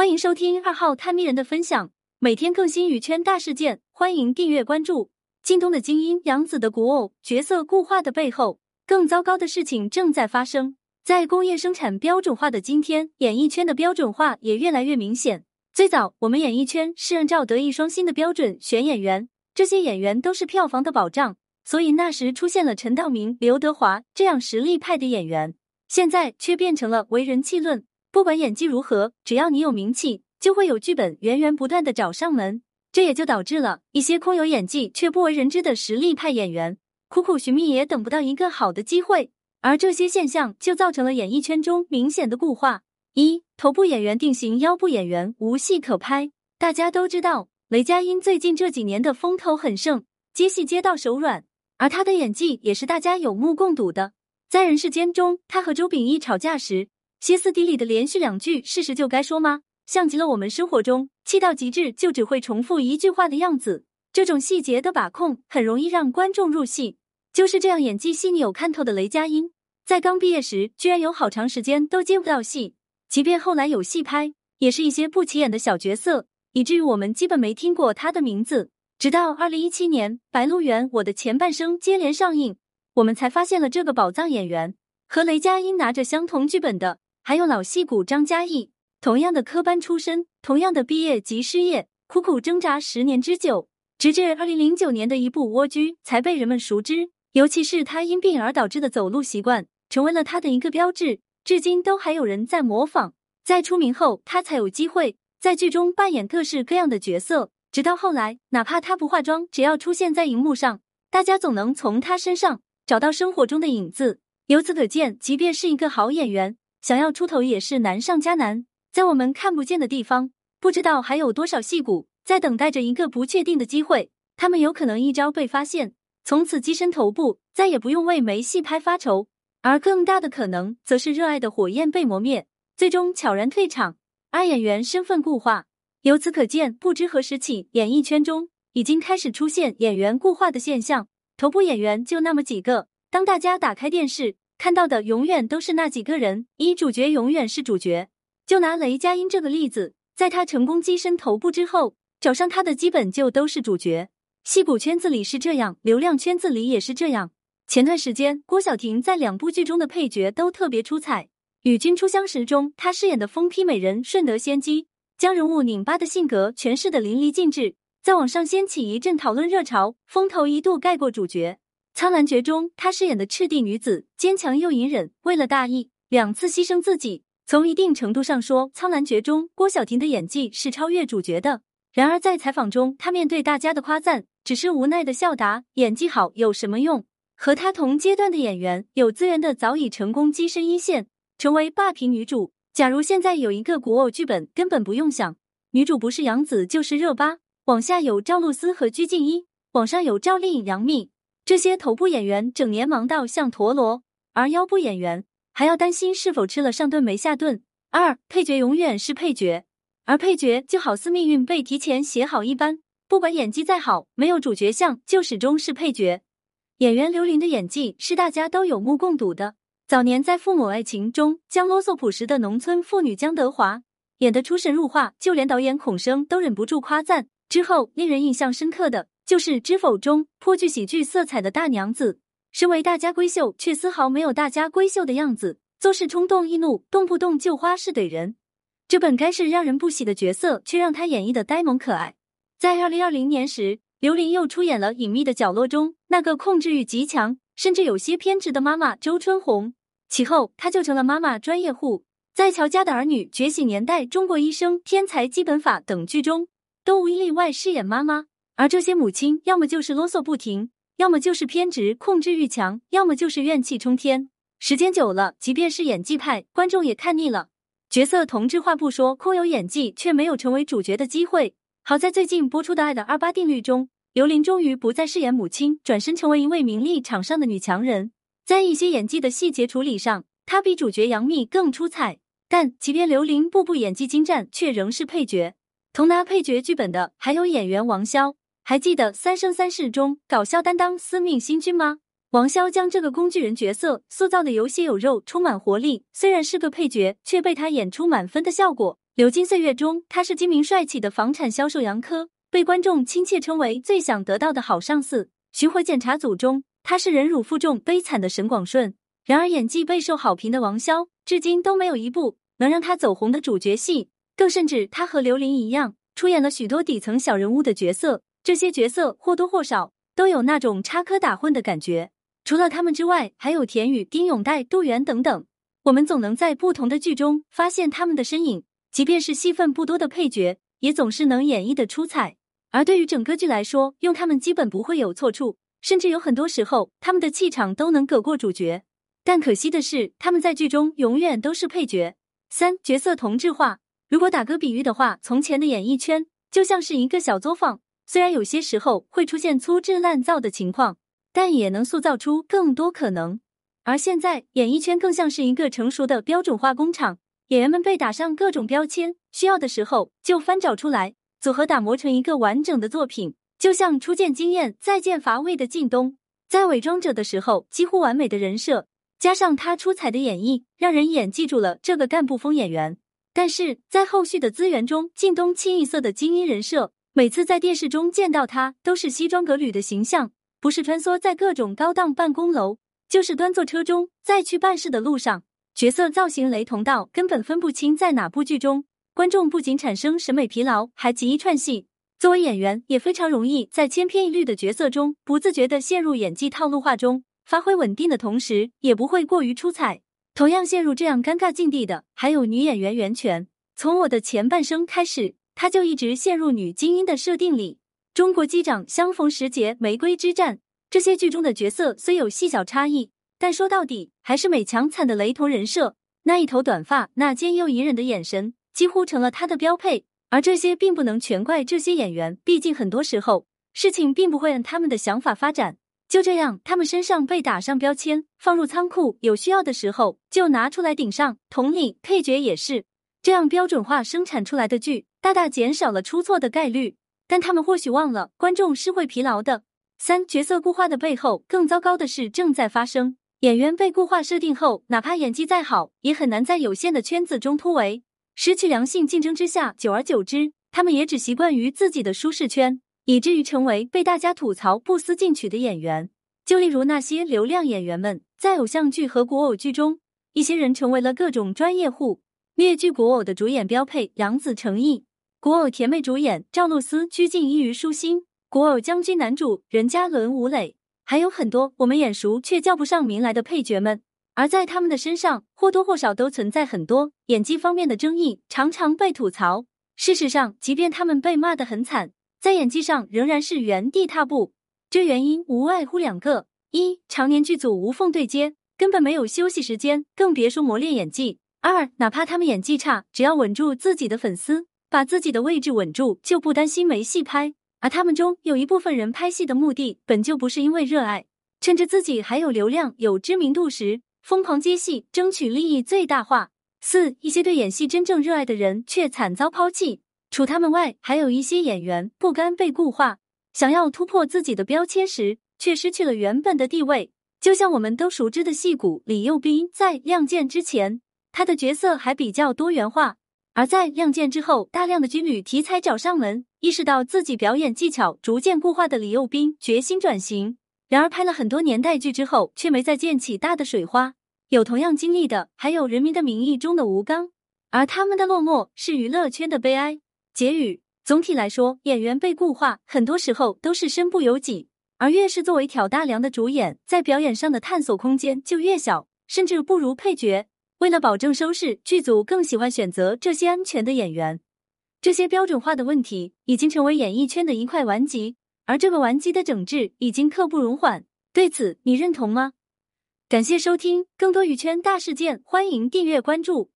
欢迎收听二号探秘人的分享，每天更新娱圈大事件，欢迎订阅关注。靳东的精英，杨紫的古偶，角色固化的背后，更糟糕的事情正在发生。在工业生产标准化的今天，演艺圈的标准化也越来越明显。最早，我们演艺圈是按照德艺双馨的标准选演员，这些演员都是票房的保障，所以那时出现了陈道明、刘德华这样实力派的演员。现在却变成了为人气论，不管演技如何，只要你有名气，就会有剧本源源不断的找上门。这也就导致了一些空有演技却不为人知的实力派演员苦苦寻觅也等不到一个好的机会，而这些现象就造成了演艺圈中明显的固化。一头部演员定型，腰部演员无戏可拍。大家都知道，雷佳音最近这几年的风头很盛，接戏接到手软，而他的演技也是大家有目共睹的。在人世间中，他和周秉义吵架时，歇斯底里的连续两句“事实就该说吗”，像极了我们生活中气到极致就只会重复一句话的样子。这种细节的把控，很容易让观众入戏。就是这样演技细腻有看头的雷佳音，在刚毕业时，居然有好长时间都接不到戏。即便后来有戏拍，也是一些不起眼的小角色，以至于我们基本没听过他的名字。直到二零一七年，《白鹿原》我的前半生接连上映，我们才发现了这个宝藏演员。和雷佳音拿着相同剧本的，还有老戏骨张嘉译。同样的科班出身，同样的毕业即失业，苦苦挣扎十年之久，直至二零零九年的一部《蜗居》才被人们熟知。尤其是他因病而导致的走路习惯，成为了他的一个标志。至今都还有人在模仿。在出名后，他才有机会在剧中扮演各式各样的角色。直到后来，哪怕他不化妆，只要出现在荧幕上，大家总能从他身上找到生活中的影子。由此可见，即便是一个好演员，想要出头也是难上加难。在我们看不见的地方，不知道还有多少戏骨在等待着一个不确定的机会。他们有可能一朝被发现，从此跻身头部，再也不用为没戏拍发愁。而更大的可能，则是热爱的火焰被磨灭，最终悄然退场，而演员身份固化。由此可见，不知何时起，演艺圈中已经开始出现演员固化的现象。头部演员就那么几个，当大家打开电视看到的，永远都是那几个人，一主角永远是主角。就拿雷佳音这个例子，在他成功跻身头部之后，找上他的基本就都是主角。戏骨圈子里是这样，流量圈子里也是这样。前段时间，郭晓婷在两部剧中的配角都特别出彩。《与君初相识》中，她饰演的疯批美人顺德仙姬，将人物拧巴的性格诠释的淋漓尽致，在网上掀起一阵讨论热潮，风头一度盖过主角。《苍兰诀》中，她饰演的赤地女子，坚强又隐忍，为了大义，两次牺牲自己。从一定程度上说，《苍兰诀》中郭晓婷的演技是超越主角的。然而在采访中，她面对大家的夸赞，只是无奈的笑答：“演技好有什么用？”和她同阶段的演员，有资源的早已成功跻身一线，成为霸屏女主。假如现在有一个古偶剧本，根本不用想，女主不是杨紫就是热巴。往下有赵露思和鞠婧祎，往上有赵丽颖、杨幂，这些头部演员整年忙到像陀螺，而腰部演员还要担心是否吃了上顿没下顿。二配角永远是配角，而配角就好似命运被提前写好一般，不管演技再好，没有主角相，就始终是配角。演员刘琳的演技是大家都有目共睹的。早年在《父母爱情》中，将啰嗦朴实的农村妇女江德华演得出神入化，就连导演孔笙都忍不住夸赞。之后，令人印象深刻的就是《知否》中颇具喜剧色彩的大娘子，身为大家闺秀，却丝毫没有大家闺秀的样子，做事冲动易怒，动不动就花式怼人。这本该是让人不喜的角色，却让她演绎的呆萌可爱。在二零二零年时。刘琳又出演了《隐秘的角落》中那个控制欲极强，甚至有些偏执的妈妈周春红。其后，她就成了妈妈专业户，在《乔家的儿女》《觉醒年代》《中国医生》《天才基本法》等剧中，都无一例外饰演妈妈。而这些母亲，要么就是啰嗦不停，要么就是偏执、控制欲强，要么就是怨气冲天。时间久了，即便是演技派，观众也看腻了。角色同质化不说，空有演技却没有成为主角的机会。好在最近播出的《爱的二八定律》中，刘琳终于不再饰演母亲，转身成为一位名利场上的女强人。在一些演技的细节处理上，她比主角杨幂更出彩。但即便刘琳步步演技精湛，却仍是配角。同拿配角剧本的还有演员王骁。还记得《三生三世》中搞笑担当司命星君吗？王骁将这个工具人角色塑造的有血有肉，充满活力。虽然是个配角，却被他演出满分的效果。流金岁月中，他是精明帅气的房产销售杨科，被观众亲切称为最想得到的好上司。巡回检查组中，他是忍辱负重、悲惨的沈广顺。然而，演技备受好评的王骁，至今都没有一部能让他走红的主角戏。更甚至，他和刘琳一样，出演了许多底层小人物的角色。这些角色或多或少都有那种插科打诨的感觉。除了他们之外，还有田雨、丁永岱、杜源等等。我们总能在不同的剧中发现他们的身影。即便是戏份不多的配角，也总是能演绎的出彩。而对于整个剧来说，用他们基本不会有错处，甚至有很多时候，他们的气场都能葛过主角。但可惜的是，他们在剧中永远都是配角。三角色同质化，如果打个比喻的话，从前的演艺圈就像是一个小作坊，虽然有些时候会出现粗制滥造的情况，但也能塑造出更多可能。而现在，演艺圈更像是一个成熟的标准化工厂。演员们被打上各种标签，需要的时候就翻找出来，组合打磨成一个完整的作品。就像初见惊艳，再见乏味的靳东，在伪装者的时候几乎完美的人设，加上他出彩的演绎，让人眼记住了这个干部风演员。但是在后续的资源中，靳东清一色的精英人设，每次在电视中见到他，都是西装革履的形象，不是穿梭在各种高档办公楼，就是端坐车中在去办事的路上。角色造型雷同到根本分不清在哪部剧中，观众不仅产生审美疲劳，还极易串戏。作为演员，也非常容易在千篇一律的角色中不自觉的陷入演技套路化中，发挥稳定的同时，也不会过于出彩。同样陷入这样尴尬境地的，还有女演员袁泉。从我的前半生开始，她就一直陷入女精英的设定里。中国机长、相逢时节、玫瑰之战这些剧中的角色虽有细小差异。但说到底，还是美强惨的雷同人设。那一头短发，那坚又隐忍的眼神，几乎成了他的标配。而这些并不能全怪这些演员，毕竟很多时候事情并不会按他们的想法发展。就这样，他们身上被打上标签，放入仓库，有需要的时候就拿出来顶上。同理，配角也是这样标准化生产出来的剧，大大减少了出错的概率。但他们或许忘了，观众是会疲劳的。三角色固化的背后，更糟糕的事正在发生。演员被固化设定后，哪怕演技再好，也很难在有限的圈子中突围。失去良性竞争之下，久而久之，他们也只习惯于自己的舒适圈，以至于成为被大家吐槽不思进取的演员。就例如那些流量演员们，在偶像剧和国偶剧中，一些人成为了各种专业户。劣剧国偶的主演标配：杨紫、成毅；古偶甜妹主演赵露思拘谨依于舒心；古偶将军男主任嘉伦、吴磊。还有很多我们眼熟却叫不上名来的配角们，而在他们的身上或多或少都存在很多演技方面的争议，常常被吐槽。事实上，即便他们被骂得很惨，在演技上仍然是原地踏步。这原因无外乎两个：一，常年剧组无缝对接，根本没有休息时间，更别说磨练演技；二，哪怕他们演技差，只要稳住自己的粉丝，把自己的位置稳住，就不担心没戏拍。而他们中有一部分人拍戏的目的本就不是因为热爱，趁着自己还有流量、有知名度时，疯狂接戏，争取利益最大化。四一些对演戏真正热爱的人却惨遭抛弃。除他们外，还有一些演员不甘被固化，想要突破自己的标签时，却失去了原本的地位。就像我们都熟知的戏骨李幼斌，在《亮剑》之前，他的角色还比较多元化。而在亮剑之后，大量的军旅题材找上门，意识到自己表演技巧逐渐固化的李幼斌决心转型。然而拍了很多年代剧之后，却没再溅起大的水花。有同样经历的，还有《人民的名义》中的吴刚，而他们的落寞是娱乐圈的悲哀。结语：总体来说，演员被固化，很多时候都是身不由己。而越是作为挑大梁的主演，在表演上的探索空间就越小，甚至不如配角。为了保证收视，剧组更喜欢选择这些安全的演员。这些标准化的问题已经成为演艺圈的一块顽疾，而这个顽疾的整治已经刻不容缓。对此，你认同吗？感谢收听，更多娱圈大事件，欢迎订阅关注。